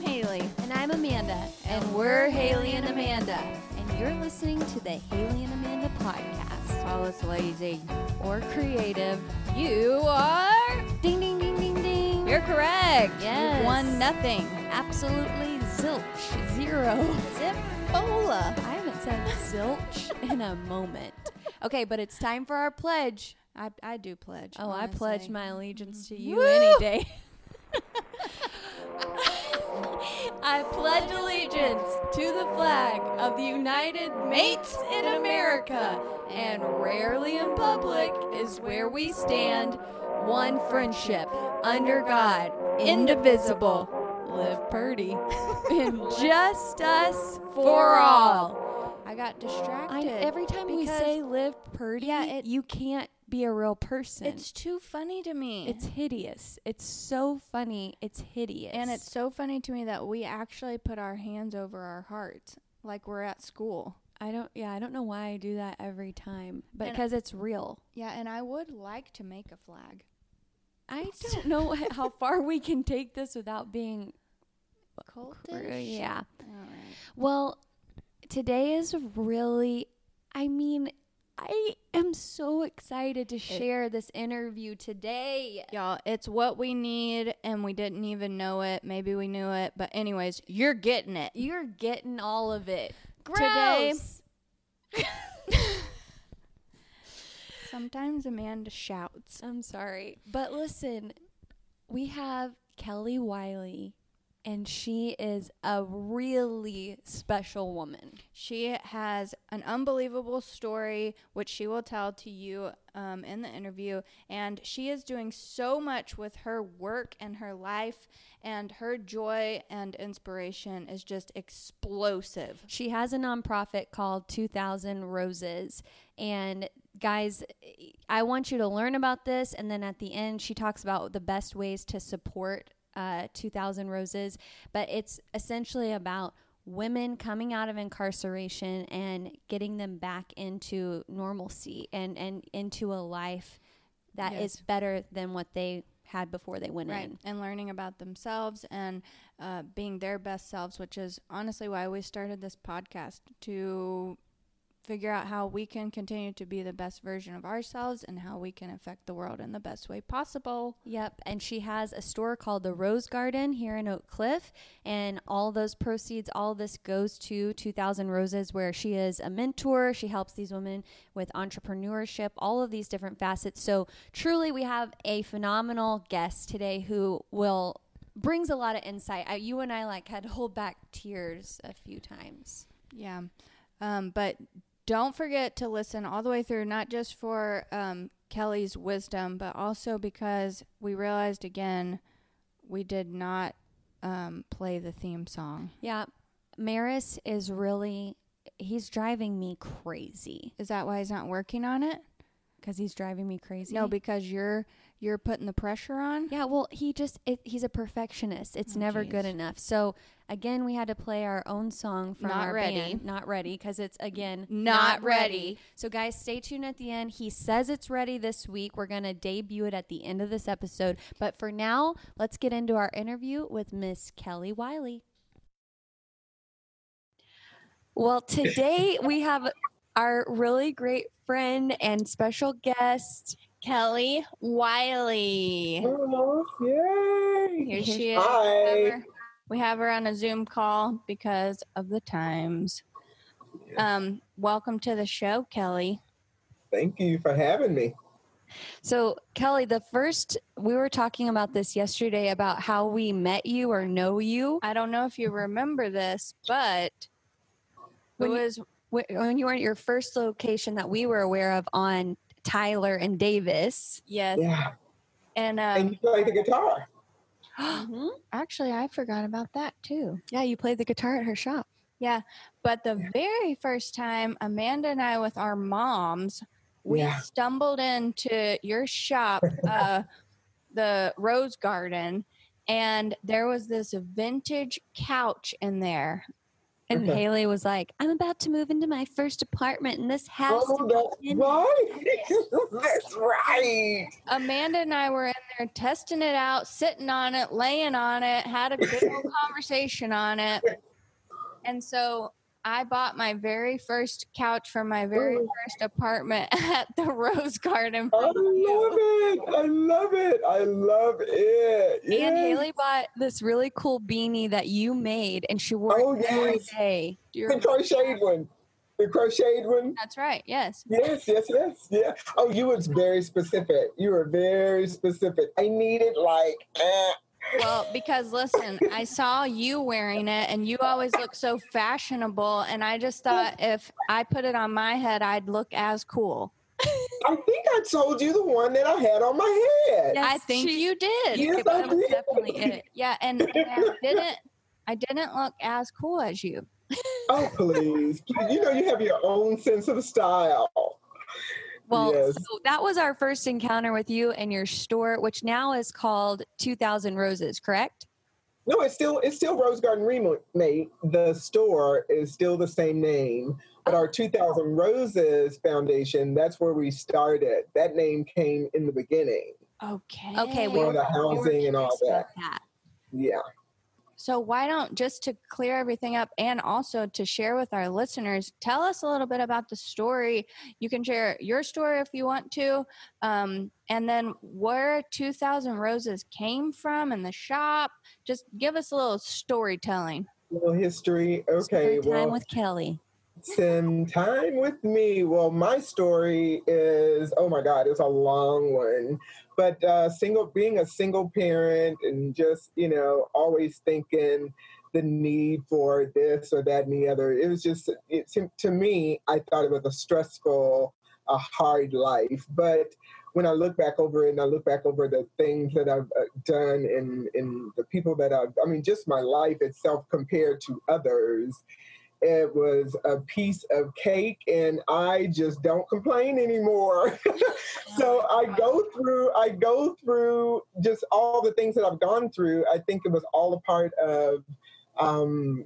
I'm Haley. And I'm Amanda. And we're Haley and Amanda. And you're listening to the Haley and Amanda podcast. Call us lazy. Or creative. You are. Ding, ding, ding, ding, ding. You're correct. Yes. You've won nothing. Absolutely zilch. Zero. Zippola. I haven't said zilch in a moment. Okay, but it's time for our pledge. I, I do pledge. Oh, I pledge my allegiance to mm-hmm. you Woo! any day. I pledge allegiance to the flag of the United Mates in America, and rarely in public is where we stand. One friendship under God, indivisible. Live purdy. and just us for all. I got distracted. I, every time we because say live purdy, Yeah, it- you can't be a real person. it's too funny to me. It's hideous. It's so funny. It's hideous. and it's so funny to me that we actually put our hands over our hearts like we're at school. I don't yeah, I don't know why I do that every time. But because it's real. Yeah, and I would like to make a flag. I don't know how far we can take this without being Cultish? yeah. All right. Well, today is really I mean, I am so excited to share this interview today. Y'all, it's what we need, and we didn't even know it. Maybe we knew it, but anyways, you're getting it. You're getting all of it. Today- Sometimes Amanda shouts. I'm sorry. But listen, we have Kelly Wiley, and she is a really special woman. She has an unbelievable story, which she will tell to you um, in the interview. And she is doing so much with her work and her life, and her joy and inspiration is just explosive. She has a nonprofit called 2000 Roses. And guys, I want you to learn about this. And then at the end, she talks about the best ways to support uh, 2000 Roses. But it's essentially about women coming out of incarceration and getting them back into normalcy and, and into a life that is Yes. better than what they had before they went Right. in. And learning about themselves and uh, being their best selves, which is honestly why we started this podcast to figure out how we can continue to be the best version of ourselves and how we can affect the world in the best way possible. Yep, and she has a store called the Rose Garden here in Oak Cliff, and all those proceeds, all this goes to 2000 Roses, where she is a mentor. She helps these women with entrepreneurship, all of these different facets. So truly, we have a phenomenal guest today who will brings a lot of insight. I, you and I like had to hold back tears a few times. Yeah. Um, but don't forget to listen all the way through, not just for um, Kelly's wisdom, but also because we realized again we did not um, play the theme song. Yeah, Maris is really he's driving me crazy Is that why he's not working on it? because he's driving me crazy. No, because you're you're putting the pressure on. Yeah, well, he just it, he's a perfectionist. It's Oh, never good enough. So again, we had to play our own song from Not our ready. band. Not ready because it's again Not ready. So guys, stay tuned at the end. He says it's ready this week. We're gonna debut it at the end of this episode. But for now, let's get into our interview with Miss Kelly Wiley. Well, today we have our really great friend and special guest, Kelly Wiley. Oh, yay! Here she is. Hi. We have her- We have her on a Zoom call because of the times. Um, welcome to the show, Kelly. Thank you for having me. So, Kelly, the first, we were talking about this yesterday about how we met you or know you. I don't know if you remember this, but it When you- was Wh- When you were at your first location that we were aware of on Tyler and Davis. yes, Yeah. and And um, you play the guitar. actually, I forgot about that too. Yeah, you played the guitar at her shop. Yeah, but the very first time Amanda and I, with our moms, we Yeah. stumbled into your shop, uh, the Rose Garden, and there was this vintage couch in there. And Okay. Haley was like, I'm about to move into my first apartment in this house. Oh, that's in- right. that's right. Amanda and I were in there testing it out, sitting on it, laying on it, had a good old conversation on it. And so I bought my very first couch for my very Ooh. first apartment at the Rose Garden. I from you. love it. I love it. I love it. And Haley bought this really cool beanie that you made, and she wore Oh, it every yes. day. Do you The crocheted one. The crocheted one. That's right. Yes. Yes, yes, yes, yeah. Oh, you was very specific. You were very specific. I needed like, eh. Well, because listen, I saw you wearing it and you always look so fashionable. And I just thought if I put it on my head, I'd look as cool. I think I told you the one that I had on my head. Yes, I think she- you did. Yes, Okay, I that did. definitely it. Yeah, and, and I didn't I didn't look as cool as you. Oh, please. Please, You know you have your own sense of style. Well, Yes. so that was our first encounter with you and your store, which now is called 2000 Roses, correct? No, it's still it's still Rose Garden Remake. The store is still the same name, but our 2000 Roses Foundation, that's where we started. That name came in the beginning. Okay. Okay, we For were, the we were housing and all that. that. Yeah. So why don't just to clear everything up and also to share with our listeners, tell us a little bit about the story. You can share your story if you want to, um, and then where 2000 Roses came from in the shop. Just give us a little storytelling. A Little history. Okay. Story time well, with Kelly. Some time with me. Well, my story is oh my God, it's a long one. But uh, single, being a single parent, and just you know, always thinking the need for this or that and the other. It was just it, to, to me, I thought it was a stressful, a hard life. But when I look back over and I look back over the things that I've uh, done and, and the people that I've, I mean, just my life itself compared to others, it was a piece of cake and I just don't complain anymore. so I go through, I go through just all the things that I've gone through. I think it was all a part of, um,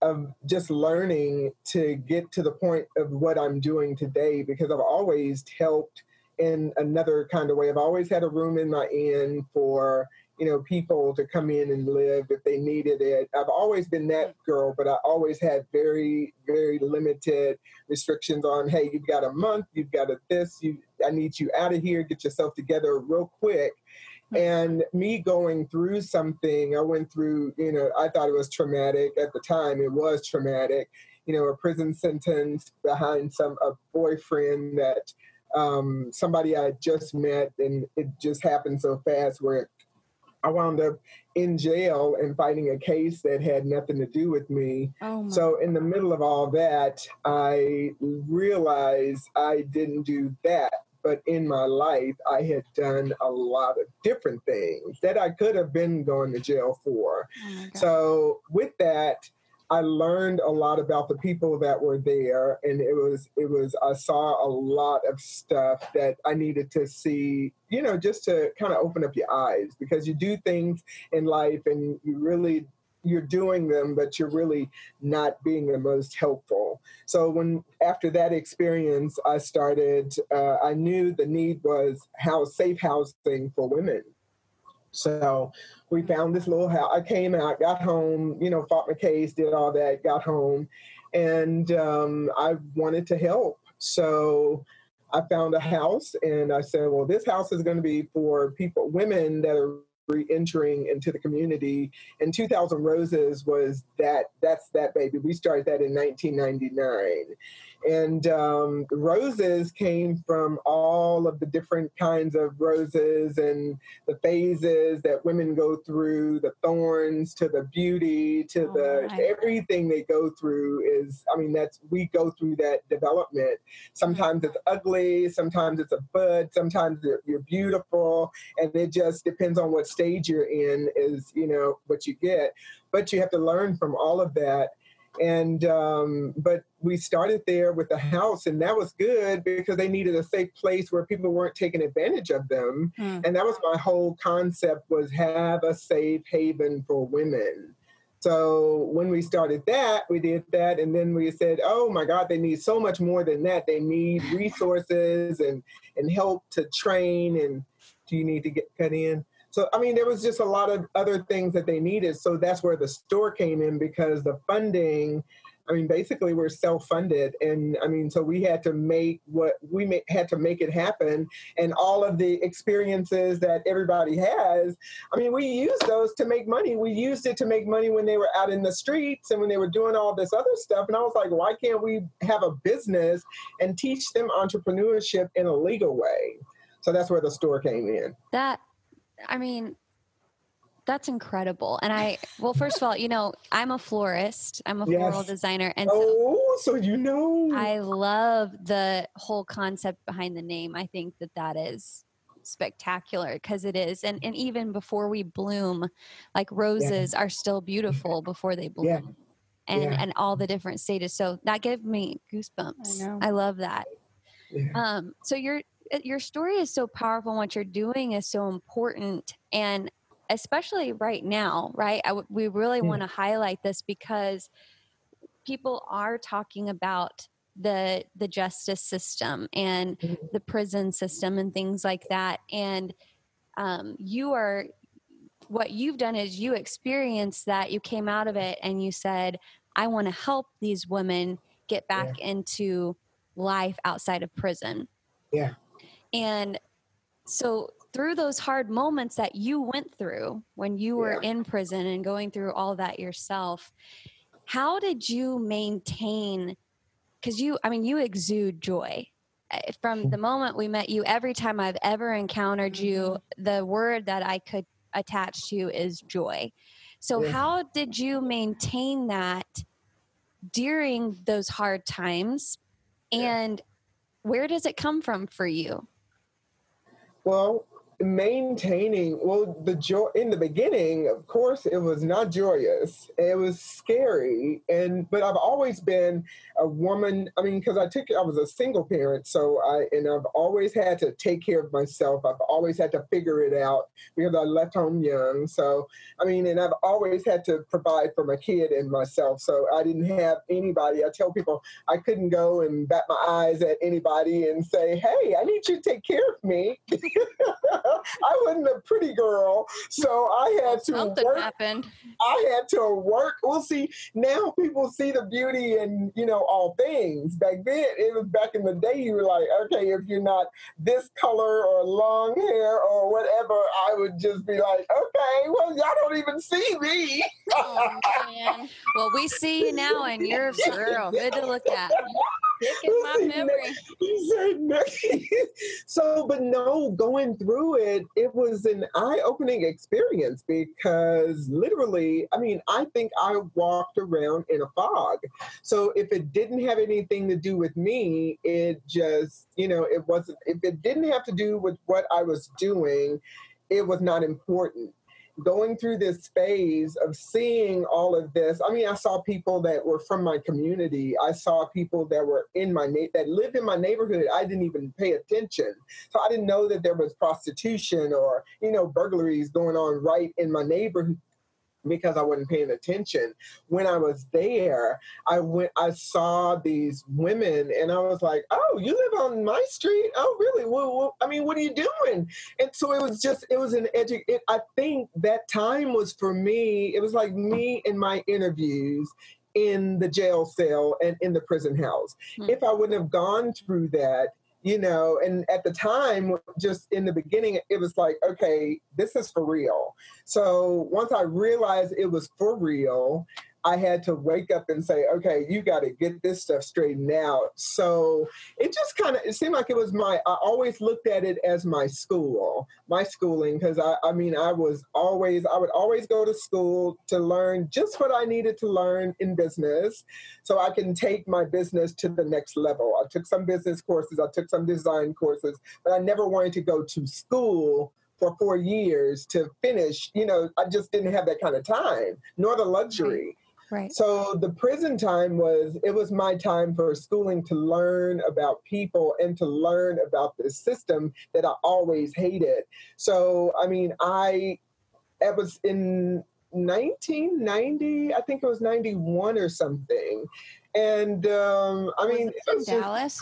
of just learning to get to the point of what I'm doing today because I've always helped in another kind of way. I've always had a room in my inn for you know people to come in and live if they needed it. I've always been that girl, but I always had very very limited restrictions on hey, you've got a month, you've got a this, you I need you out of here, get yourself together real quick. And me going through something, I went through, you know, I thought it was traumatic at the time. It was traumatic, you know, a prison sentence behind some a boyfriend that um, somebody I just met, and it just happened so fast where I wound up in jail and fighting a case that had nothing to do with me. Oh So in the middle of all that, I realized I didn't do that. But in my life, I had done a lot of different things that I could have been going to jail for. Oh. So with that, I learned a lot about the people that were there, and it was it was I saw a lot of stuff that I needed to see, you know, just to kind of open up your eyes because you do things in life and you really you're doing them, but you're really not being the most helpful. So when after that experience, I started. Uh, I knew the need was house safe housing for women. So we found this little house. I came out, got home, you know, fought my case, did all that, got home, and um, I wanted to help. So I found a house, and I said, well, this house is going to be for people, women that are re-entering into the community. And 2000 Roses was that. That's that baby. We started that in 1999. And um, roses came from all of the different kinds of roses and the phases that women go through, the thorns to the beauty to Oh, the everything they go through is, I mean, that's we go through that development. Sometimes it's ugly, sometimes it's a bud, sometimes you're, you're beautiful, and it just depends on what stage you're in, is, you know, what you get. But you have to learn from all of that and um, but we started there with the house and that was good because they needed a safe place where people weren't taking advantage of them Hmm. and that was my whole concept was have a safe haven for women So when we started that, we did that, and then we said, "Oh my God, they need so much more than that. They need resources and and help to train. And do you need to get cut in?" So I mean, there was just a lot of other things that they needed. So that's where the store came in because the funding I mean, basically we're self-funded, and I mean, so we had to make what we ma- had to make it happen, and all of the experiences that everybody has. I mean, we used those to make money. We used it to make money when they were out in the streets and when they were doing all this other stuff. And I was like, why can't we have a business and teach them entrepreneurship in a legal way? So that's where the store came in. That, I mean, that's incredible. And I, well, first of all, you know, I'm a florist, I'm a floral designer. And oh, so, so you know, I love the whole concept behind the name. I think that that is spectacular because it is. And, and even before we bloom, like roses yeah. are still beautiful before they bloom. Yeah. And, yeah. and all the different stages. So that gave me goosebumps. I, I love that. Um, so your your story is so powerful what you're doing is so important and especially right now, right? we really yeah. want to highlight this because people are talking about the the justice system and mm-hmm. the prison system and things like that and um, you are what you've done is you experienced that you came out of it and you said i want to help these women get back yeah. into life outside of prison yeah and so through those hard moments that you went through when you were yeah. in prison and going through all that yourself, how did you maintain? Because you, I mean, you exude joy. Eh, from the moment we met you, every time I've ever encountered you, mm-hmm. the word that I could attach to is joy. So, yeah. how did you maintain that during those hard times? And where does it come from for you? Well, maintaining well the joy in the beginning of course it was not joyous. It was scary. And but i've always been a woman i mean because i took i was a single parent so i and i've always had to take care of myself. I've always had to figure it out because i left home young. So i mean and i've always had to provide for my kid and myself. So i didn't have anybody. I tell people i couldn't go and bat my eyes at anybody and say hey i need you to take care of me I wasn't a pretty girl, so I had to Something work. happened. I had to work. We'll see, now people see the beauty in you know all things. Back then, it was back in the day. You were like, okay, if you're not this color or long hair or whatever, I would just be like, okay, well, y'all don't even see me. oh, man. Well, we see you now, and you're a girl. Good to look at. My memory. so, but no, going through it, it was an eye opening experience because literally, I mean, I think I walked around in a fog. So, if it didn't have anything to do with me, it just, you know, it wasn't, if it didn't have to do with what I was doing, it was not important going through this phase of seeing all of this. I mean i saw people that were from my community. I saw people that were in my na- that lived in my neighborhood. I didn't even pay attention. So i didn't know that there was prostitution or you know burglaries going on right in my neighborhood because I wasn't paying attention. When I was there, I went I saw these women and I was like, "Oh, you live on my street? Oh, really? Well, well I mean, what are you doing?" And so it was just it was an edu- it, I think that time was for me. It was like me in my interviews in the jail cell and in the prison house. Mm-hmm. If I wouldn't have gone through that, you know and at the time just in the beginning it was like okay this is for real. So once i realized it was for real I had to wake up and say, okay, you got to get this stuff straightened out. So it just kind of, it seemed like it was my, I always looked at it as my school, my schooling, because I, I mean, I was always, I would always go to school to learn just what I needed to learn in business so I can take my business to the next level. I took some business courses, I took some design courses, but I never wanted to go to school for four years to finish. You know, I just didn't have that kind of time, nor the luxury. Right. So the prison time was it was my time for schooling to learn about people and to learn about the system that I always hated. So I mean, I it was in 1990, I think it was 91 or something. And um, I mean, in just, Dallas.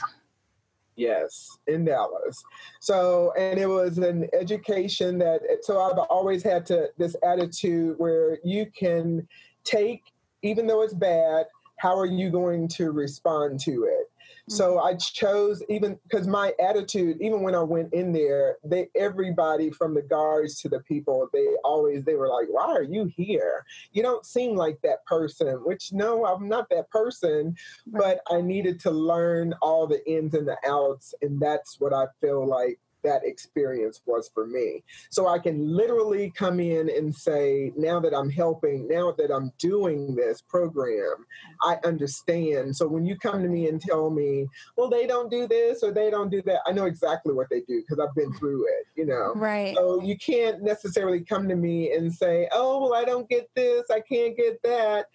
Yes, in Dallas. So, and it was an education that, so I've always had to, this attitude where you can take, even though it's bad, how are you going to respond to it? So mm-hmm. I chose even because my attitude, even when I went in there, they everybody from the guards to the people, they always they were like, "Why are you here? You don't seem like that person." Which no, I'm not that person, right. but I needed to learn all the ins and the outs, and that's what I feel like that experience was for me. So I can literally come in and say, now that I'm helping, now that I'm doing this program, I understand. So when you come to me and tell me, well, they don't do this or they don't do that, I know exactly what they do because I've been through it, you know? Right. So you can't necessarily come to me and say, oh, well, I don't get this, I can't get that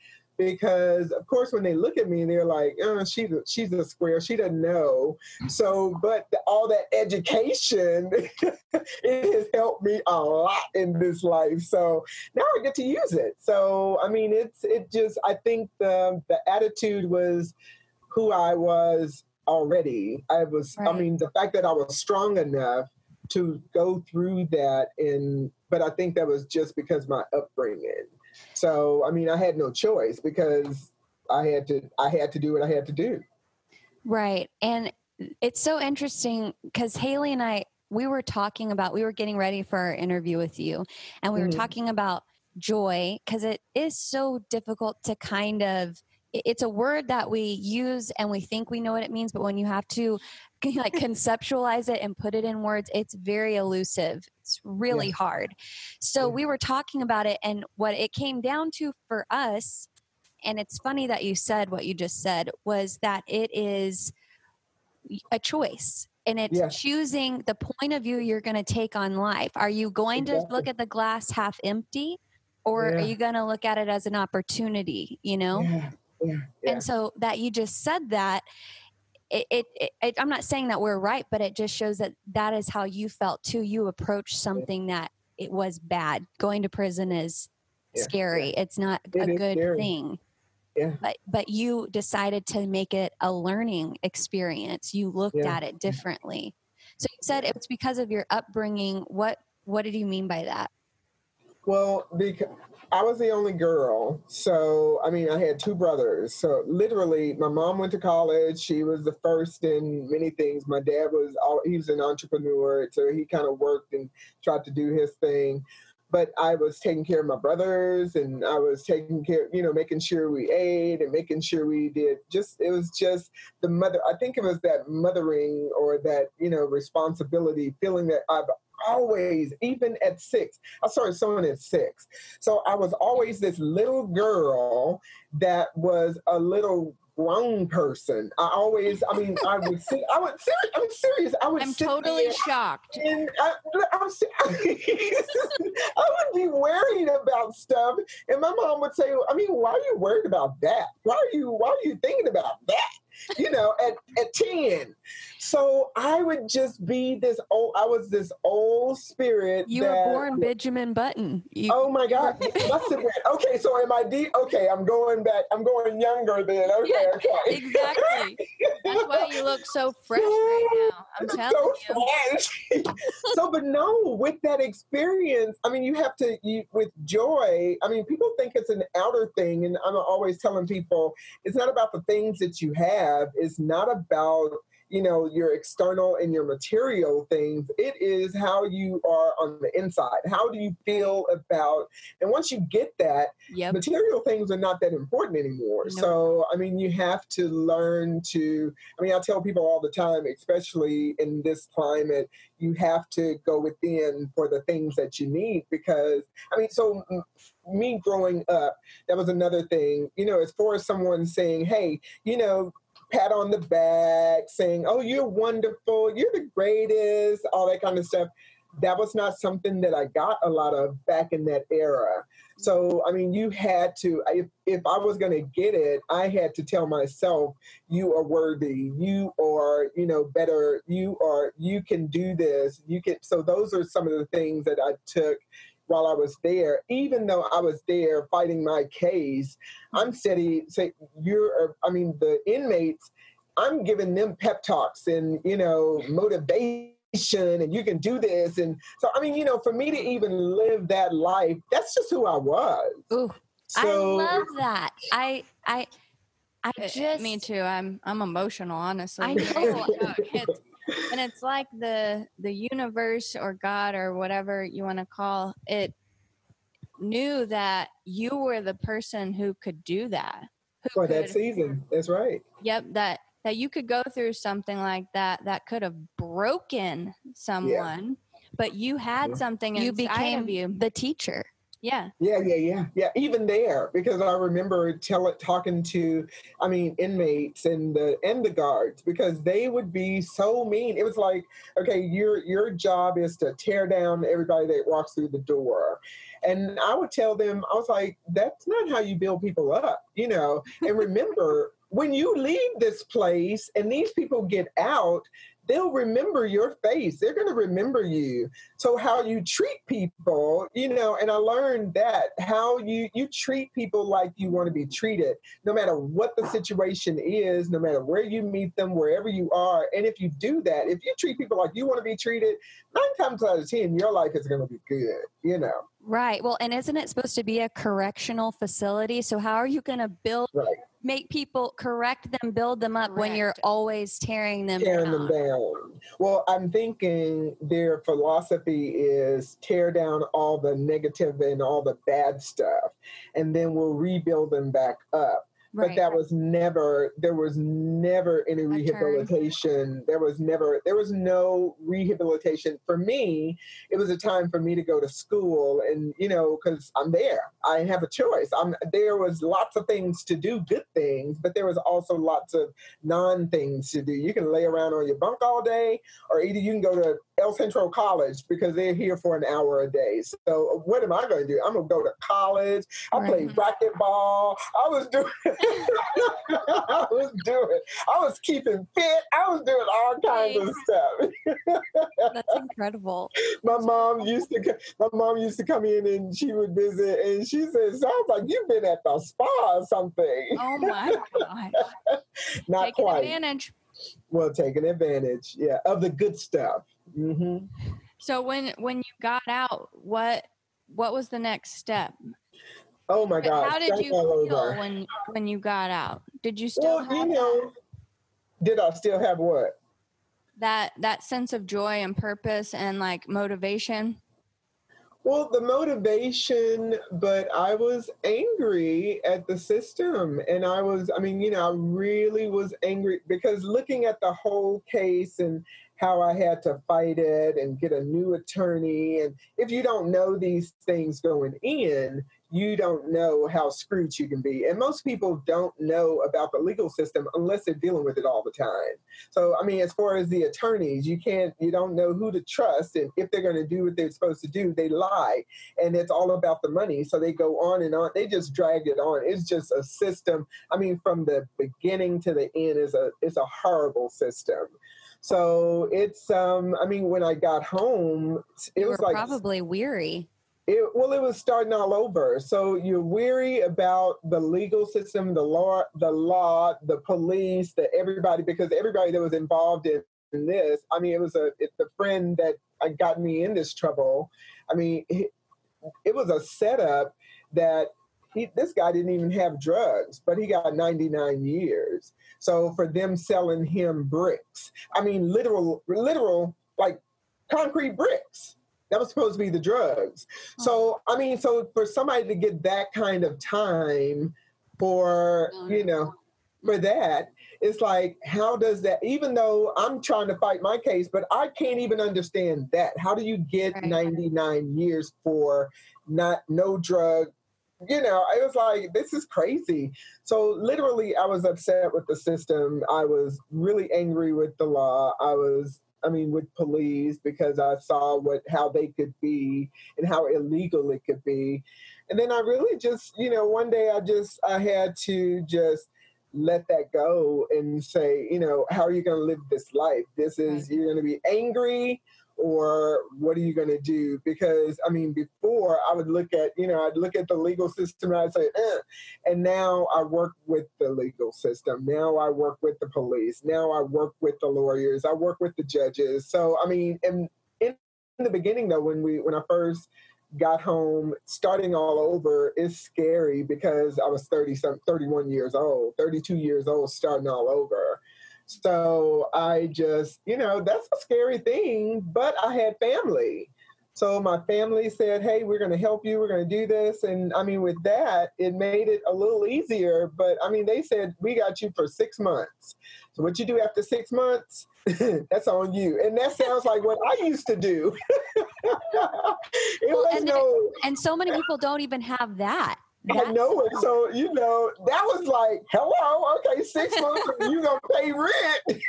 because of course when they look at me they're like oh, she's a, she's a square. She doesn't know. So but the, all that education it has helped me a lot in this life. So now i get to use it. So i mean it's it just i think the the attitude was who i was already. I was right. i mean the fact that i was strong enough to go through that and but i think that was just because my upbringing so I mean, I had no choice because I had to. I had to do what I had to do. Right, and it's so interesting because Haley and I we were talking about we were getting ready for our interview with you, and we mm-hmm. were talking about joy because it is so difficult to kind of it's a word that we use and we think we know what it means but when you have to like conceptualize it and put it in words it's very elusive it's really yeah. hard so yeah. we were talking about it and what it came down to for us and it's funny that you said what you just said was that it is a choice and it's yeah. choosing the point of view you're going to take on life are you going exactly. to look at the glass half empty or are you going to look at it as an opportunity you know yeah. And so that you just said that, it, it, it, I'm not saying that we're right, but it just shows that that is how you felt too. You approached something that it was bad. Going to prison is yeah. scary. It's not it a good scary. thing. Yeah. But but you decided to make it a learning experience. You looked yeah. at it mm-hmm. differently. So you said it was because of your upbringing. What what did you mean by that? Well, because I was the only girl. So, I mean, I had two brothers. So, literally, my mom went to college. She was the first in many things. My dad was, all, he was an entrepreneur. So, he kind of worked and tried to do his thing. But I was taking care of my brothers and I was taking care, you know, making sure we ate and making sure we did just, it was just the mother. I think it was that mothering or that, you know, responsibility, feeling that I've always, even at six, I started sewing at six. So I was always this little girl that was a little grown person. I always, I mean, I would sit, I would, serious, I'm serious. I would I'm totally shocked. And I, I'm, I would be worried about stuff. And my mom would say, I mean, why are you worried about that? Why are you, why are you thinking about that? You know, at, at 10. So I would just be this old, I was this old spirit. You that, were born Benjamin Button. You, oh my God. okay, so am I deep? Okay, I'm going back. I'm going younger then. Okay, yeah, okay. Exactly. That's why you look so fresh right now. I'm telling so you. so, but no, with that experience, I mean, you have to, you, with joy, I mean, people think it's an outer thing. And I'm always telling people it's not about the things that you have have is not about you know your external and your material things it is how you are on the inside how do you feel about and once you get that yep. material things are not that important anymore nope. so i mean you have to learn to i mean i tell people all the time especially in this climate you have to go within for the things that you need because i mean so mm, me growing up that was another thing you know as far as someone saying hey you know pat on the back, saying, "Oh, you're wonderful, you're the greatest," all that kind of stuff. That was not something that I got a lot of back in that era. So, I mean, you had to, if, if I was going to get it, I had to tell myself, you are worthy. You are, you know, better. You are, you can do this. You can. So, those are some of the things that I took while I was there, even though I was there fighting my case, I'm steady. Say you're, I mean, the inmates, I'm giving them pep talks and you know motivation and you can do this. And so i mean you know for me to even live that life that's just who i was. Ooh, so, i love that. I i i uh, just me too. I'm i'm emotional honestly. I know it's, and it's like the the universe or god or whatever you want to call it knew that you were the person who could do that for that season that's right yep that that you could go through something like that that could have broken someone yeah. but you had yeah. something you became of you the teacher yeah. Yeah, yeah, yeah, yeah. Even there, because I remember tell, talking to, I mean, inmates and the and the guards because they would be so mean. It was like, okay, your your job is to tear down everybody that walks through the door, and I would tell them, I was like, that's not how you build people up, you know. And remember, when you leave this place and these people get out, they'll remember your face. They're going to remember you. So how you treat people, you know, and I learned that how you you treat people like you want to be treated, no matter what the situation is, no matter where you meet them, wherever you are. And if you do that, if you treat people like you want to be treated, nine times out of ten, your life is going to be good, you know. Right. Well, and isn't it supposed to be a correctional facility? So how are you going to build right make people correct them, build them up Correct. when you're always tearing them tearing down. them down. Well, I'm thinking their philosophy is tear down all the negative and all the bad stuff, and then we'll rebuild them back up. Right. But that was never, there was never any rehabilitation. There was never, there was no rehabilitation. For me, it was a time for me to go to school and, you know, because I'm there. I have a choice. I'm there was lots of things to do, good things, but there was also lots of non things to do. You can lay around on your bunk all day, or either you can go to El Centro College because they're here for an hour a day. So what am I going to do? I'm going to go to college. I right. played racquetball. I was doing, I was doing, I was keeping fit. I was doing all kinds of stuff. That's incredible. my mom used to, my mom used to come in and she would visit, and she said, "Sounds like you've been at the spa or something." Oh my god! Not Taking quite. advantage. Well, taking advantage, yeah, of the good stuff. Mm-hmm. So when when you got out, what what was the next step? Oh my God! How did you feel over. when when you got out? Did you still? Have? Well, you know, that? did I still have what? That that sense of joy and purpose and like motivation. Well, the motivation, but I was angry at the system. And I was, I mean, you know, I really was angry because looking at the whole case and how I had to fight it and get a new attorney. And if you don't know these things going in, you don't know how screwed you can be. And most people don't know about the legal system unless they're dealing with it all the time. So, I mean, as far as the attorneys, you can't, you don't know who to trust. And if they're going to do what they're supposed to do, they lie. And it's all about the money. So they go on and on. They just drag it on. It's just a system. I mean, from the beginning to the end is a, it's a horrible system. So it's um I mean when I got home it you was like probably weary. It, well, it was starting all over. So you're weary about the legal system, the law, the law, the police, the everybody, because everybody that was involved in, this. I mean, it was a it's the friend that got me in this trouble. I mean, it, it was a setup that he, this guy didn't even have drugs, but he got 99 years. So for them selling him bricks, I mean, literal, literal, like concrete bricks. That was supposed to be the drugs. So, I mean, so for somebody to get that kind of time for, oh, you know, for that, it's like, how does that, even though I'm trying to fight my case, but I can't even understand that. How do you get right. 99 years for not no drug, you know, I was like, this is crazy. So literally, I was upset with the system. I was really angry with the law. I was, I mean, with police because I saw what how they could be and how illegal it could be. And then I really just, you know, one day I just I had to just let that go and say, you know, how are you going to live this life? This is you're going to be angry or what are you going to do? Because I mean, before I would look at, you know, I'd look at the legal system and I'd say, eh. and now I work with the legal system. Now I work with the police. Now I work with the lawyers. I work with the judges. So I mean, in, in the beginning though, when we when I first got home starting all over is scary because I was 30 some 31 years old, 32 years old starting all over. So I just, you know, that's a scary thing, but I had family. So my family said, "Hey, we're going to help you. We're going to do this." And I mean, with that, it made it a little easier. But I mean, they said we got you for six months. So what you do after six months, that's on you. And that sounds like what I used to do. well, and, no, and so many people don't even have that. I know it. So, you know, that was like, hello, okay, six months, you gonna pay rent.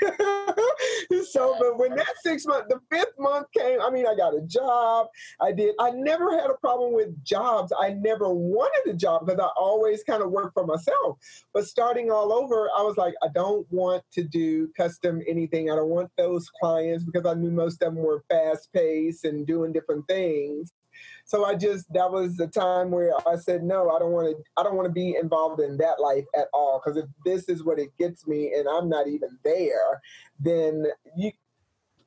so, but when that six month, the fifth month came, I mean, I got a job. I did, I never had a problem with jobs. I never wanted a job because I always kind of worked for myself. But starting all over, I was like, I don't want to do custom anything. I don't want those clients because I knew most of them were fast paced and doing different things. So I just that was the time where I said no, I don't want to I don't want to be involved in that life at all. Because if this is what it gets me and I'm not even there, then you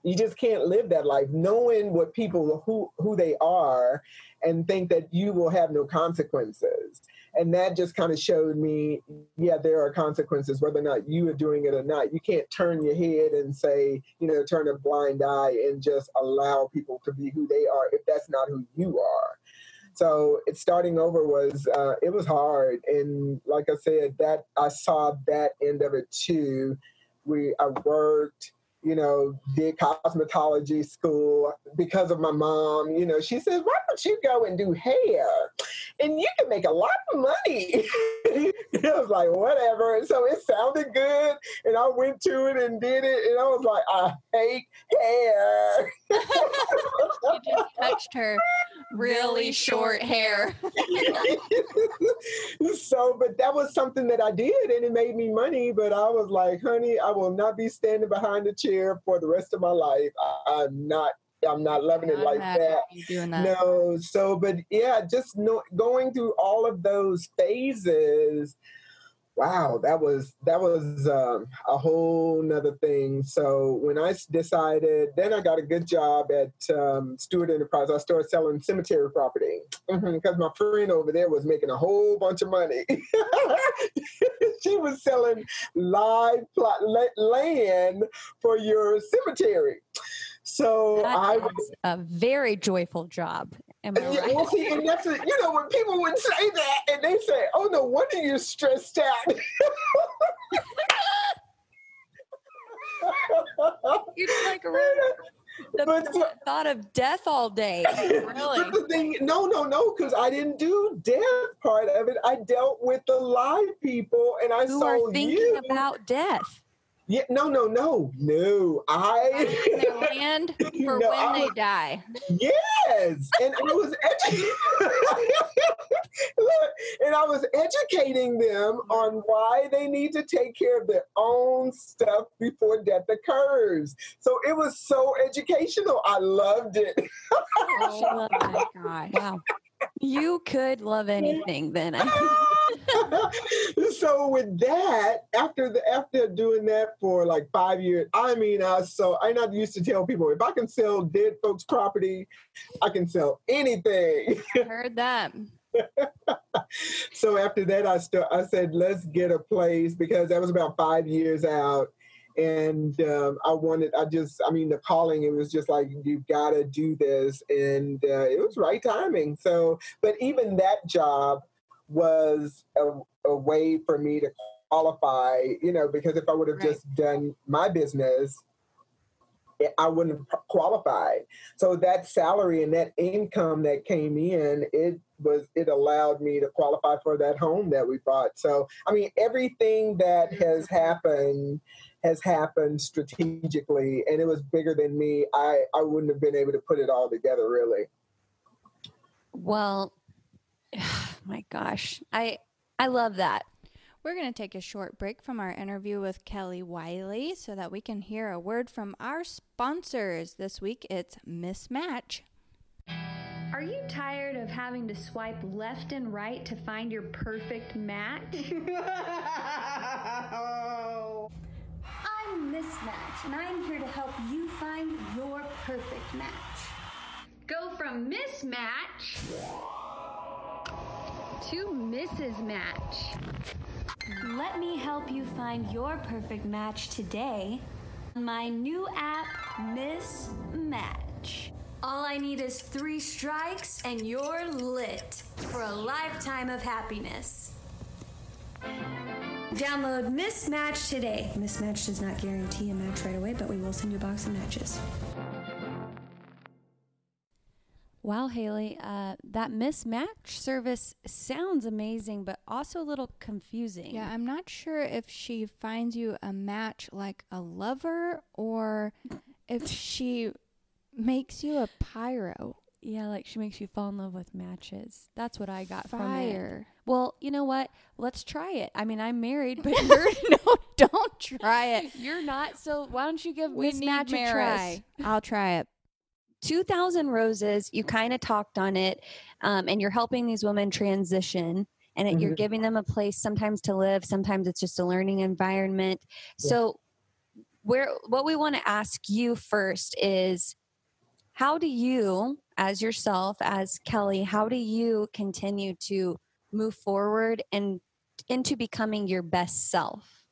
you just can't live that life. Knowing what people who who they are and think that you will have no consequences and that just kind of showed me yeah there are consequences whether or not you are doing it or not. You can't turn your head and say you know turn a blind eye and just allow people to be who they are if that's not who you are. So it starting over was uh, it was hard. And like i said that i saw that end of it too. We i worked you know, did cosmetology school because of my mom. You know, she says, why don't you go and do hair? And you can make a lot of money. I was like, whatever. And so it sounded good. And I went to it and did it. And I was like, I hate hair. you just touched her really short hair. so, but that was something that I did and it made me money. But I was like, honey, I will not be standing behind the chair for the rest of my life. I, am not. I'm not loving it like that. that. No, so but yeah, just no, going through all of those phases wow, that was that was um, a whole nother thing. So when I decided, then I got a good job at um, Stewart Enterprise. I started selling cemetery property because mm-hmm, my friend over there was making a whole bunch of money. she was selling live plot land for your cemetery. So that I was a very joyful job. Am I right? Well, see, and that's a, you know when people would say that, and they say, "Oh no wonder you're stressed out." you like uh, the, but the thought of death all day. Really? the thing, no, no, no, because I didn't do death part of it. I dealt with the live people, and I Who saw are thinking you. about death. Yeah, no, no, no, no. I their land for no, when they die. Yes, and I was educating, and I was educating them on why they need to take care of their own stuff before death occurs. So it was so educational. I loved it. oh my god! Wow you could love anything then. so with that, after the after doing that for like five years, I mean, I so I not used to tell people if I can sell dead folks' property, I can sell anything. Heard that. so after that, I st- I said, let's get a place because that was about five years out and um, I wanted, I just, I mean, the calling, it was just like, you've got to do this. And uh, it was right timing. So, but even that job was a, a way for me to qualify, you know, because if I would have right. just done my business, I wouldn't have qualified. So that salary and that income that came in, it was it allowed me to qualify for that home that we bought. So I mean, everything that mm-hmm. has happened has happened strategically and it was bigger than me i i wouldn't have been able to put it all together really well my gosh i i love that We're going to take a short break from our interview with Kelly Wiley so that we can hear a word from our sponsors. This week it's Mismatch. Are you tired of having to swipe left and right to find your perfect match? I'm Mismatch, and I'm here to help you find your perfect match. Go from mismatch to Mrs. Match. Let me help you find your perfect match today my new app, Miss Match. All I need is three strikes and you're lit for a lifetime of happiness. Download Mismatch today. Mismatch does not guarantee a match right away, but we will send you a box of matches. Wow, Haley, uh, that mismatch service sounds amazing, but also a little confusing. Yeah, I'm not sure if she finds you a match like a lover or if she makes you a pyro. Yeah, like she makes you fall in love with matches. That's what I got from it. Fire. Well, you know what? Let's try it. I mean, I'm married, but You're, no, don't try it. you're not. So why don't you give We mismatch a try? I'll try it. 2000 Roses, you kind of talked on it, um, and you're helping these women transition, and it, you're giving them a place sometimes to live, sometimes it's just a learning environment. Yeah. So, where what we want to ask you first is, how do you, as yourself, as Kelly, how do you continue to move forward and into becoming your best self,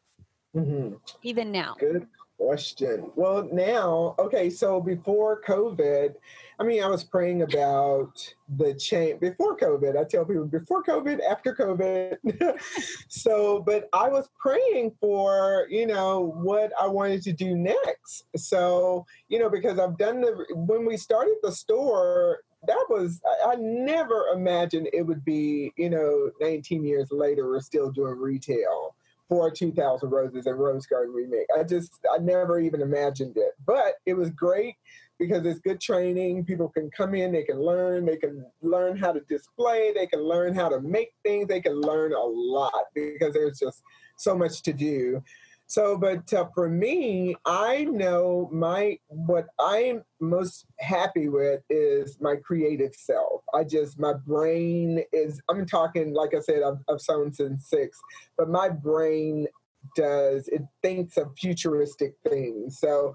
Mhm. even now? Good question. Well, now, okay, so before COVID, I mean, I was praying about the change before COVID. I tell people before COVID, after COVID. so, but I was praying for, you know, what I wanted to do next. So, you know, because I've done the, when we started the store, that was, I, never imagined it would be, you know, 19 years later, we're still doing retail for 2000 roses and rose garden remake. I just i never even imagined it. But it was great because it's good training. People can come in they can learn they can learn how to display they can learn how to make things they can learn a lot because there's just so much to do so but uh, for me i know my what i'm most happy with is my creative self. I just my brain is i'm talking like i said i've, I've sewn since six but my brain does it thinks of futuristic things. So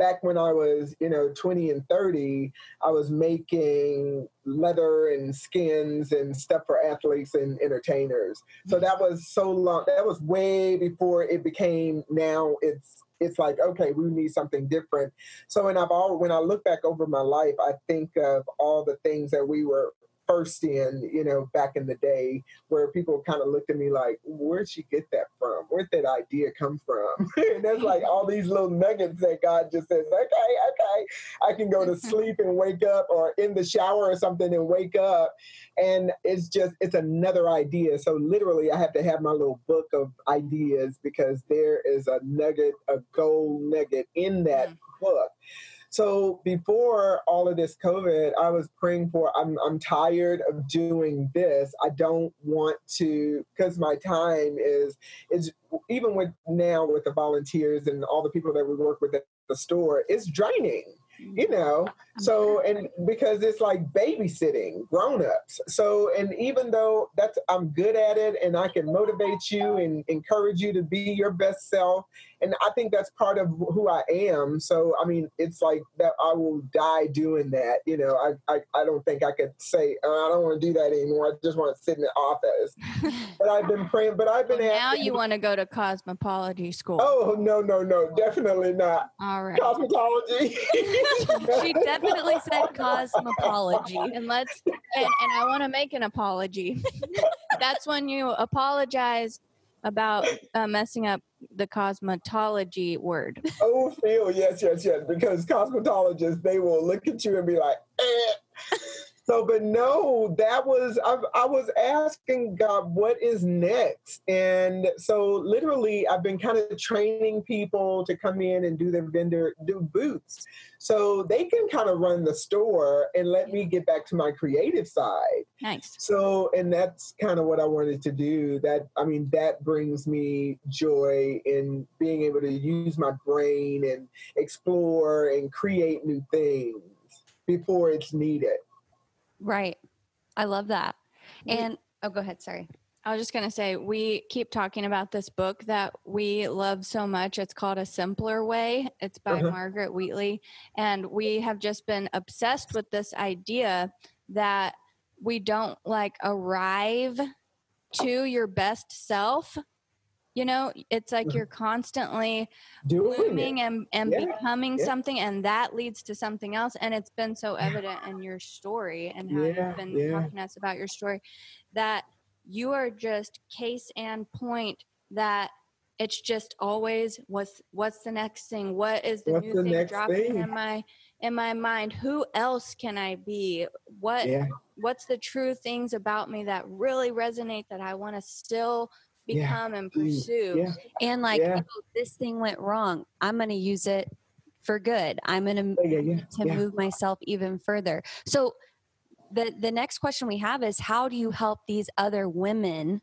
back when i was you know 20 and 30 i was making leather and skins and stuff for athletes and entertainers. So that was so long that was way before it became now it's it's like okay we need something different. So when i've all when i look back over my life i think of all the things that we were first in you know back in the day where people kind of looked at me like where'd she get that from? Where'd that idea come from? And that's like all these little nuggets that god just says okay okay i can go to sleep and wake up or in the shower or something and wake up. And it's just it's another idea. So literally i have to have my little book of ideas because there is a nugget a gold nugget in that Mm. book so before all of this covid i was praying for i'm, I'm tired of doing this. I don't want to because my time is is even with now with the volunteers and all the people that we work with at the store it's draining you mm-hmm. know? So and because it's like babysitting grown-ups. So and even though that's i'm good at it and i can motivate you and encourage you to be your best self and i think that's part of who i am so i mean it's like that i will die doing that you know i i, I don't think i could say oh, i don't want to do that anymore i just want to sit in the office but i've been praying but i've been Well, now you want to go to cosmopology school. oh no no no definitely not All right. cosmetology She definitely said cosmopology. And let's and, and I want to make an apology. That's when you apologize about uh, messing up the cosmetology word. Oh, Phil, yes, yes, yes. Because cosmetologists, they will look at you and be like, eh. So, but no, that was I, I was asking God, what is next? And so, literally, I've been kind of training people to come in and do their vendor do booths, so they can kind of run the store and let me get back to my creative side. Nice. So, and that's kind of what I wanted to do. That I mean, that brings me joy in being able to use my brain and explore and create new things before it's needed. Right. I love that. And oh, go ahead. Sorry. I was just going to say, we keep talking about this book that we love so much. It's called A Simpler Way. It's by Uh-huh. Margaret Wheatley. And we have just been obsessed with this idea that we don't like arrive to your best self. You know, it's like you're constantly Doing blooming it. and, and Yeah, becoming yeah. something, and that leads to something else. And it's been so evident in your story and how Yeah, you've been talking to us about your story that you are just case and point that it's just always what's what's the next thing what is the What's new the thing dropping thing? in my in my mind who else can i be what Yeah. what's the true things about me that really resonate that i want to still Yeah. become and Mm, pursue Yeah. And like, Yeah. oh, this thing went wrong. I'm going to use it for good. I'm going to Yeah. Yeah. yeah, to yeah. move myself even further. So the the next question we have is how do you help these other women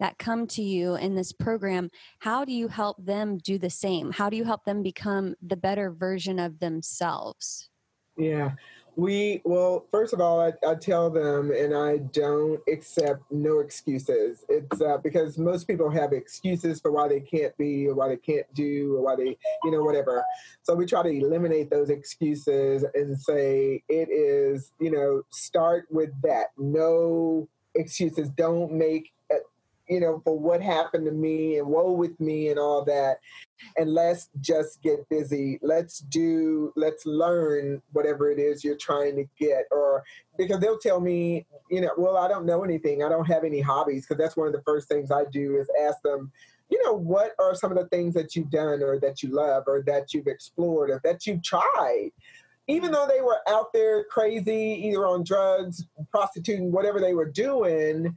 that come to you in this program? How do you help them do the same? How do you help them become the better version of themselves? Yeah. We, well, first of all, I, I tell them and I don't accept no excuses. It's uh, because most people have excuses for why they can't be or why they can't do or why they, you know, whatever. So we try to eliminate those excuses and say it is, you know, start with that. No excuses. Don't make, you know, for what happened to me and woe with me and all that and let's just get busy. Let's do, let's learn whatever it is you're trying to get. Or because they'll tell me, you know, well, I don't know anything. I don't have any hobbies. Because that's one of the first things I do is ask them, you know, what are some of the things that you've done or that you love or that you've explored or that you've tried? Even though they were out there crazy, either on drugs, prostituting, whatever they were doing,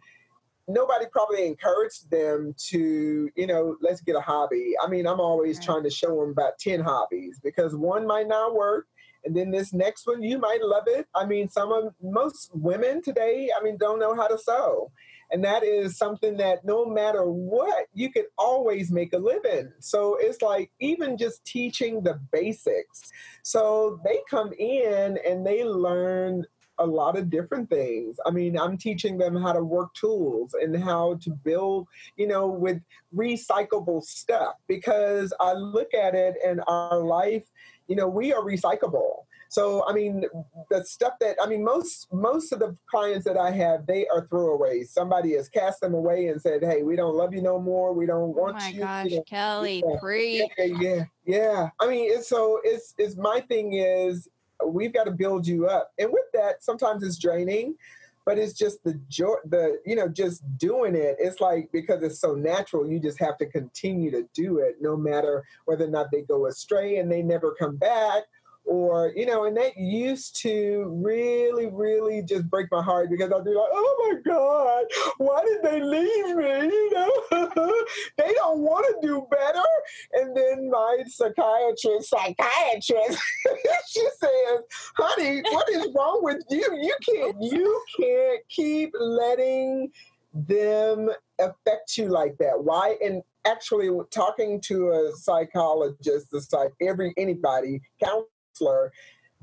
nobody probably encouraged them to, you know, let's get a hobby. I mean, I'm always Right. trying to show them about 10 hobbies because one might not work. And then this next one, you might love it. I mean, some of most women today, I mean, don't know how to sew. And that is something that no matter what, you can always make a living. So it's like even just teaching the basics. So they come in and they learn a lot of different things. I mean, I'm teaching them how to work tools and how to build, you know, with recyclable stuff because I look at it and our life, you know, we are recyclable. So I mean, the stuff that I mean, most most of the clients that I have, they are throwaways. Somebody has cast them away and said, "Hey, we don't love you no more. We don't oh want my you." gosh you know, kelly yeah, preach yeah, yeah, yeah. I mean, it's so it's it's my thing is we've got to build you up, and with that, sometimes it's draining, but it's just the joy, the you know, just doing it. It's like because it's so natural, you just have to continue to do it, no matter whether or not they go astray and they never come back. Or, you know, and that used to really, really just break my heart because I'd be like, oh my God, why did they leave me? You know, they don't want to do better. And then my psychiatrist, psychiatrist, she says, honey, what is wrong with you? You can't, you can't keep letting them affect you like that. Why? And actually talking to a psychologist, the psych, every, anybody, counselor,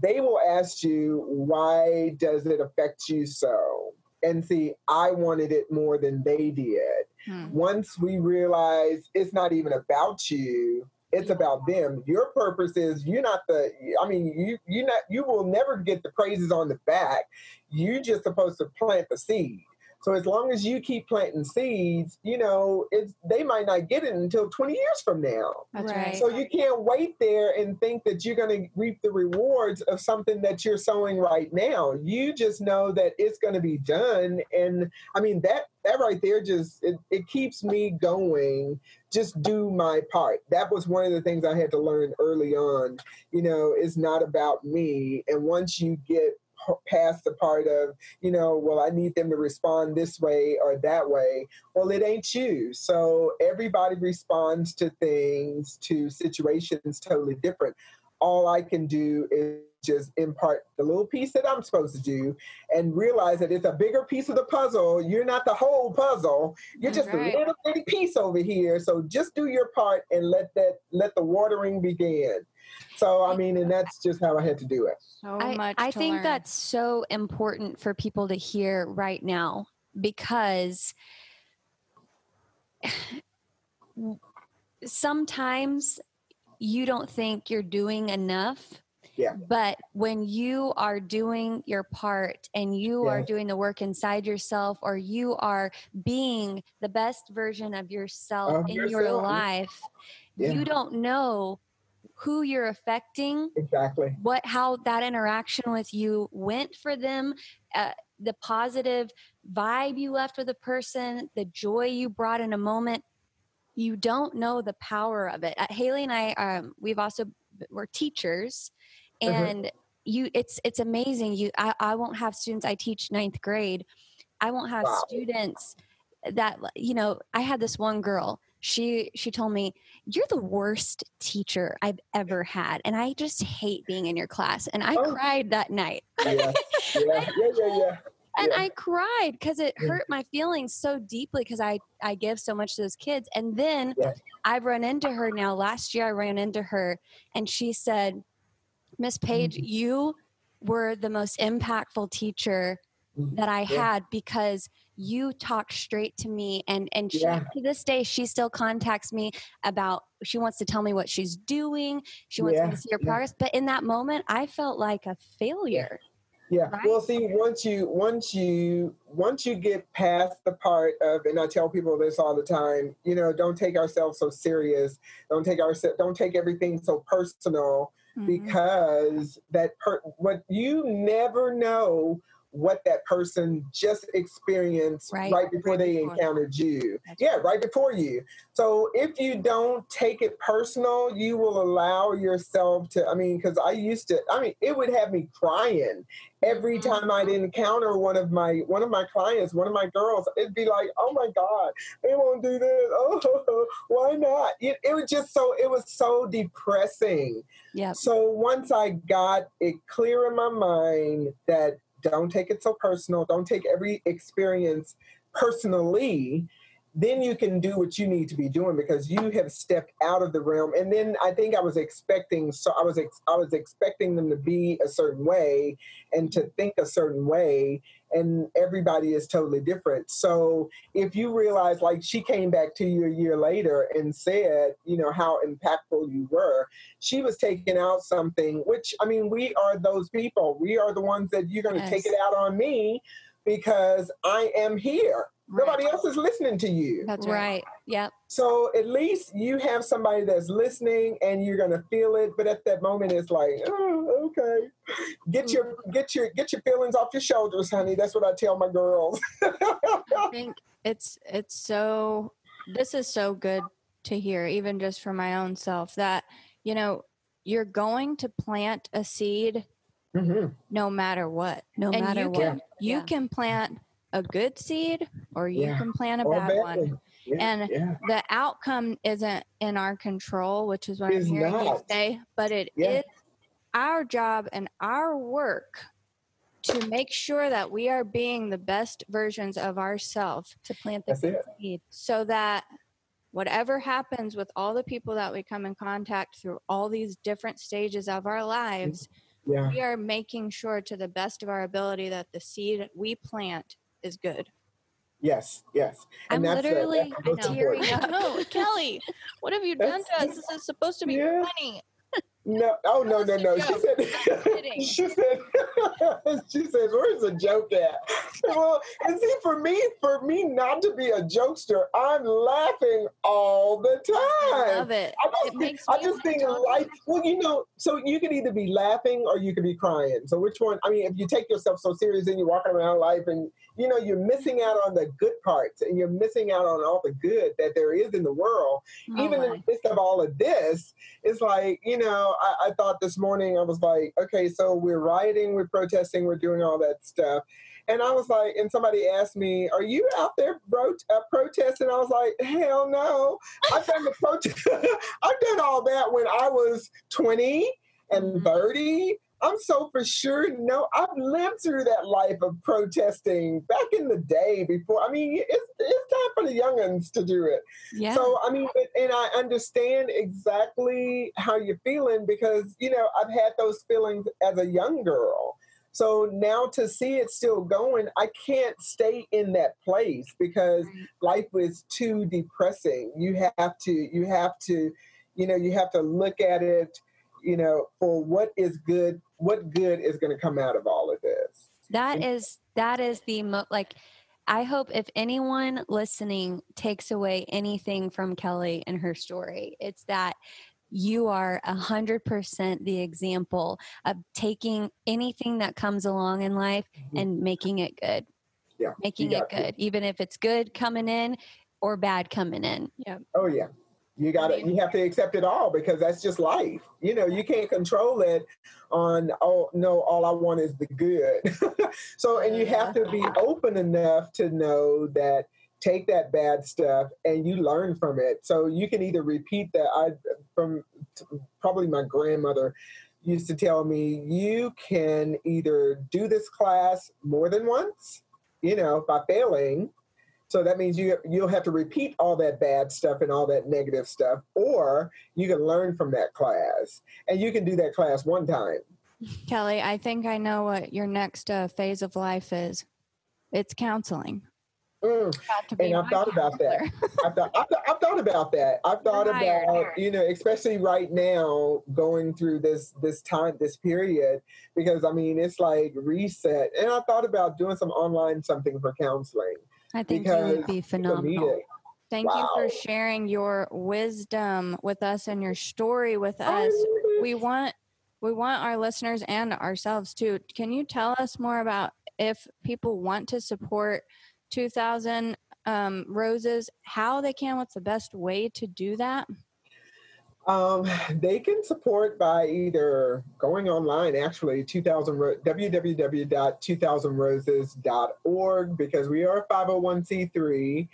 they will ask you, why does it affect you so? And see, I wanted it more than they did. Hmm. once we realize it's not even about you it's about them. Your purpose is you're not the i mean you you not you will never get the praises on the back. You're just supposed to plant the seed so as long as you keep planting seeds you know it's they might not get it until 20 years from now that's Right. so you can't wait there and think that you're going to reap the rewards of something that you're sowing right now. You just know that it's going to be done, and I mean that that right there just it, it keeps me going. Just do my part. That was one of the things I had to learn early on. You know, it's not about me, and once you get past the part of, you know, well, I need them to respond this way or that way. Well, it ain't you. So everybody responds to things, to situations totally different. All I can do is just impart the little piece that I'm supposed to do and realize that it's a bigger piece of the puzzle. You're not the whole puzzle. You're just right. a little bitty piece over here. So just do your part and let that let the watering begin. So I mean, and that's just how I had to do it. So I, much. I think learn. that's so important for people to hear right now because sometimes you don't think you're doing enough yeah. But when you are doing your part and you yeah. are doing the work inside yourself or you are being the best version of yourself in yourself. your life, yeah. you don't know who you're affecting exactly what how that interaction with you went for them uh, the positive vibe you left with a person the joy you brought in a moment you don't know the power of it uh, haley and i um, we've also we're teachers Mm-hmm. and mm-hmm. you it's it's amazing you I, I won't have students i teach ninth grade i won't have wow. students that you know i had this one girl she she told me you're the worst teacher i've ever had and i just hate being in your class and i oh. cried that night yeah yeah yeah yeah, yeah. And yeah. i cried because it hurt my feelings so deeply because i i give so much to those kids and then yeah. i've run into her now last year i ran into her and she said Miss Page, mm-hmm. you were the most impactful teacher mm-hmm. that I yeah. had because you talked straight to me and and she, yeah. to this day she still contacts me about she wants to tell me what she's doing she wants yeah. me to see her progress but in that moment i felt like a failure yeah right? well see once you once you once you get past the part of and i tell people this all the time you know don't take ourselves so serious don't take our don't take everything so personal mm-hmm. because that per- what you never know what that person just experienced right, right before right they before. encountered you. That's yeah, right. before you. So if you don't take it personal, you will allow yourself to. I mean, because I used to. I mean, it would have me crying every mm-hmm. time I'd encounter one of my one of my clients, one of my girls. It'd be like, oh my god, they won't do this. Oh, why not? It, it was just so. It was so depressing. Yeah. So once I got it clear in my mind that don't take it so personal. Don't take every experience personally. Then you can do what you need to be doing because you have stepped out of the realm. And then I think I was expecting, so I was ex- I was expecting them to be a certain way and to think a certain way, and everybody is totally different. So if you realize, like she came back to you a year later and said, you know, how impactful you were, she was taking out something, which I mean, we are those people. We are the ones that you're going to yes. take it out on me because I am here. Right. Nobody else is listening to you. That's right. right. Yep. So at least you have somebody that's listening and you're gonna feel it. But at that moment it's like, oh, okay. Get your mm-hmm. get your get your feelings off your shoulders, honey. That's what I tell my girls. I think it's it's so this is so good to hear, even just for my own self, that, you know, you're going to plant a seed mm-hmm. no matter what. No and matter you what. Can, you yeah. can plant a good seed or you yeah. can plant a bad, bad, one. Yeah, and yeah. the outcome isn't in our control, which is what it's I'm hearing not. you say, but it is our job and our work to make sure that we are being the best versions of ourselves to plant the seed so that whatever happens with all the people that we come in contact through all these different stages of our lives yeah. we are making sure to the best of our ability that the seed we plant is good. Yes, yes. And I'm literally tearing up. No, Kelly, what have you done to us? This is supposed to be yeah. funny. No, oh no, no, no. She said, she said, she said, where's the joke at? Well, and see, for me, for me not to be a jokester, I'm laughing all the time. I love it. I just, it makes I just think life. Well, you know, so you can either be laughing or you can be crying. So which one? I mean, if you take yourself so serious and you're walking around life and you know you're missing out on the good parts and you're missing out on all the good that there is in the world, oh even my. in the midst of all of this, it's like you know I, I thought this morning, I was like, okay, so we're rioting, we're protesting, we're doing all that stuff. And I was like, and somebody asked me, "Are you out there bro- uh, protesting?" I was like, "Hell no! I've done the protest. I've done all that when I was 20 and 30 I'm so for sure. No, I've lived through that life of protesting back in the day before. I mean, it's, it's time for the youngins to do it. Yeah. So, I mean, and I understand exactly how you're feeling because, you know, I've had those feelings as a young girl. So now to see it still going, I can't stay in that place because life is too depressing. You have to, you have to, you know, you have to look at it you know, for what is good, what good is going to come out of all of this. That is that is the mo- like I hope if anyone listening takes away anything from Kelly and her story, it's that you are a hundred percent the example of taking anything that comes along in life mm-hmm. and making it good. Yeah. Making it good. To. Even if it's good coming in or bad coming in. Yeah. Oh yeah. You got to you have to accept it all because that's just life. You know, you can't control it on oh no, all I want is the good. so and you have to be open enough to know that take that bad stuff and you learn from it. So you can either repeat that I from probably my grandmother used to tell me you can either do this class more than once, you know, by failing so that means you you'll have to repeat all that bad stuff and all that negative stuff, or you can learn from that class, and you can do that class one time. Kelly, I think I know what your next uh, phase of life is. It's counseling. Mm. And I've thought counselor. about that. I've thought, I've, I've, thought about that. I've thought about, you know, especially right now going through this this time, this period, because I mean, it's like reset. And I thought about doing some online something for counseling. I think you would be phenomenal. Thank wow. you for sharing your wisdom with us and your story with us. We want we want our listeners and ourselves too. Can you tell us more about if people want to support 2000 um, roses, how they can, what's the best way to do that? Um, they can support by either going online, actually, 2000 www.2000roses.org because we are a 501c3.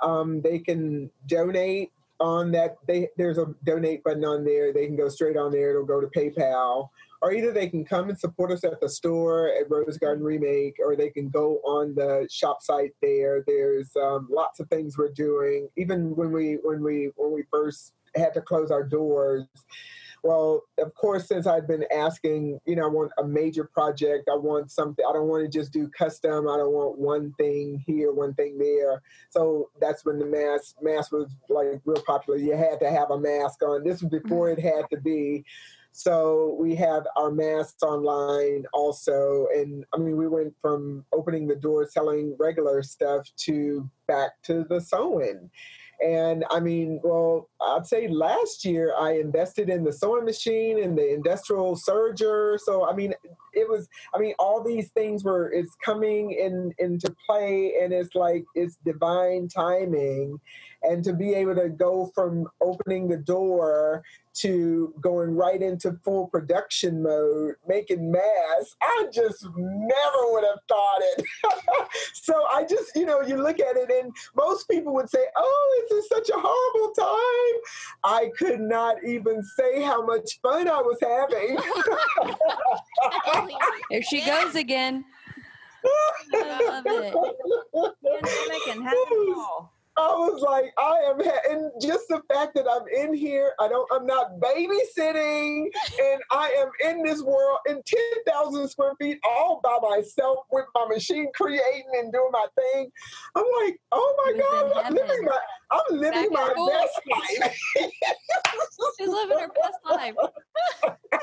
Um, they can donate on that. They, there's a donate button on there. They can go straight on there. It'll go to PayPal. Or either they can come and support us at the store at Rose Garden Remake, or they can go on the shop site there. There's um, lots of things we're doing. Even when we when we when we first had to close our doors. Well, of course, since I've been asking, you know, I want a major project. I want something. I don't want to just do custom. I don't want one thing here, one thing there. So that's when the mask mask was like real popular. You had to have a mask on. This was before it had to be. So we have our masks online also. And I mean, we went from opening the door selling regular stuff to back to the sewing. And I mean, well, I'd say last year I invested in the sewing machine and the industrial serger. So I mean, it was. I mean, all these things were. It's coming in into play, and it's like it's divine timing and to be able to go from opening the door to going right into full production mode, making masks, I just never would have thought it. so I just, you know, you look at it and most people would say, oh, this is such a horrible time. I could not even say how much fun I was having. there she goes again. I love it. Pandemic and have it all. I was like, I am, ha- and just the fact that I'm in here, I don't, I'm not babysitting, and I am in this world in ten thousand square feet, all by myself with my machine creating and doing my thing. I'm like, oh my god, I'm living my, I'm living my best life. She's living her best life.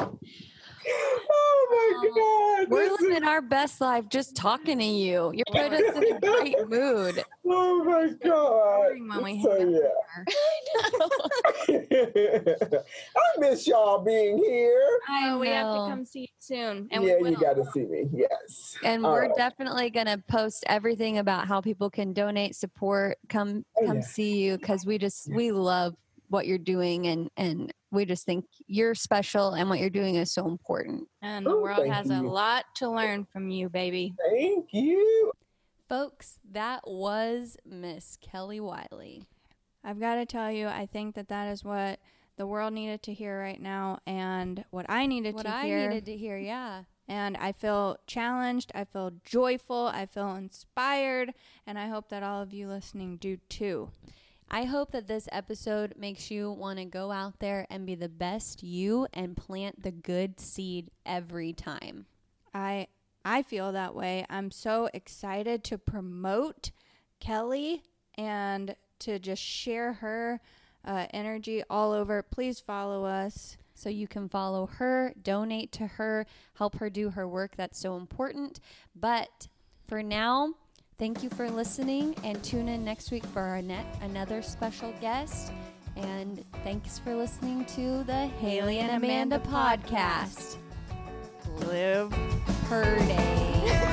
Oh my um, God. We're living our best life just talking to you. You put us in a great mood. Oh my God. When we so, yeah. I miss y'all being here. I know. We have to come see you soon. And yeah, you got to see me. Yes. And All we're right. definitely going to post everything about how people can donate, support, come, oh, come yeah. see you because we just, we love what you're doing and, and we just think you're special and what you're doing is so important. And the Ooh, world thank has a lot to learn from you, baby. Thank you. Folks, that was Miss Kelly Wiley. I've got to tell you, I think that that is what the world needed to hear right now, and what I needed What to I hear. needed to hear, yeah. and I feel challenged. I feel joyful. I feel inspired, and I hope that all of you listening do too. I hope that this episode makes you want to go out there and be the best you and plant the good seed every time. I I feel that way. I'm so excited to promote Kelly and to just share her uh, energy all over. Please follow us. So you can follow her, donate to her, help her do her work that's so important. But for now, thank you for listening and tune in next week for our net another special guest. And thanks for listening to the Haley and Amanda podcast. Live Heard.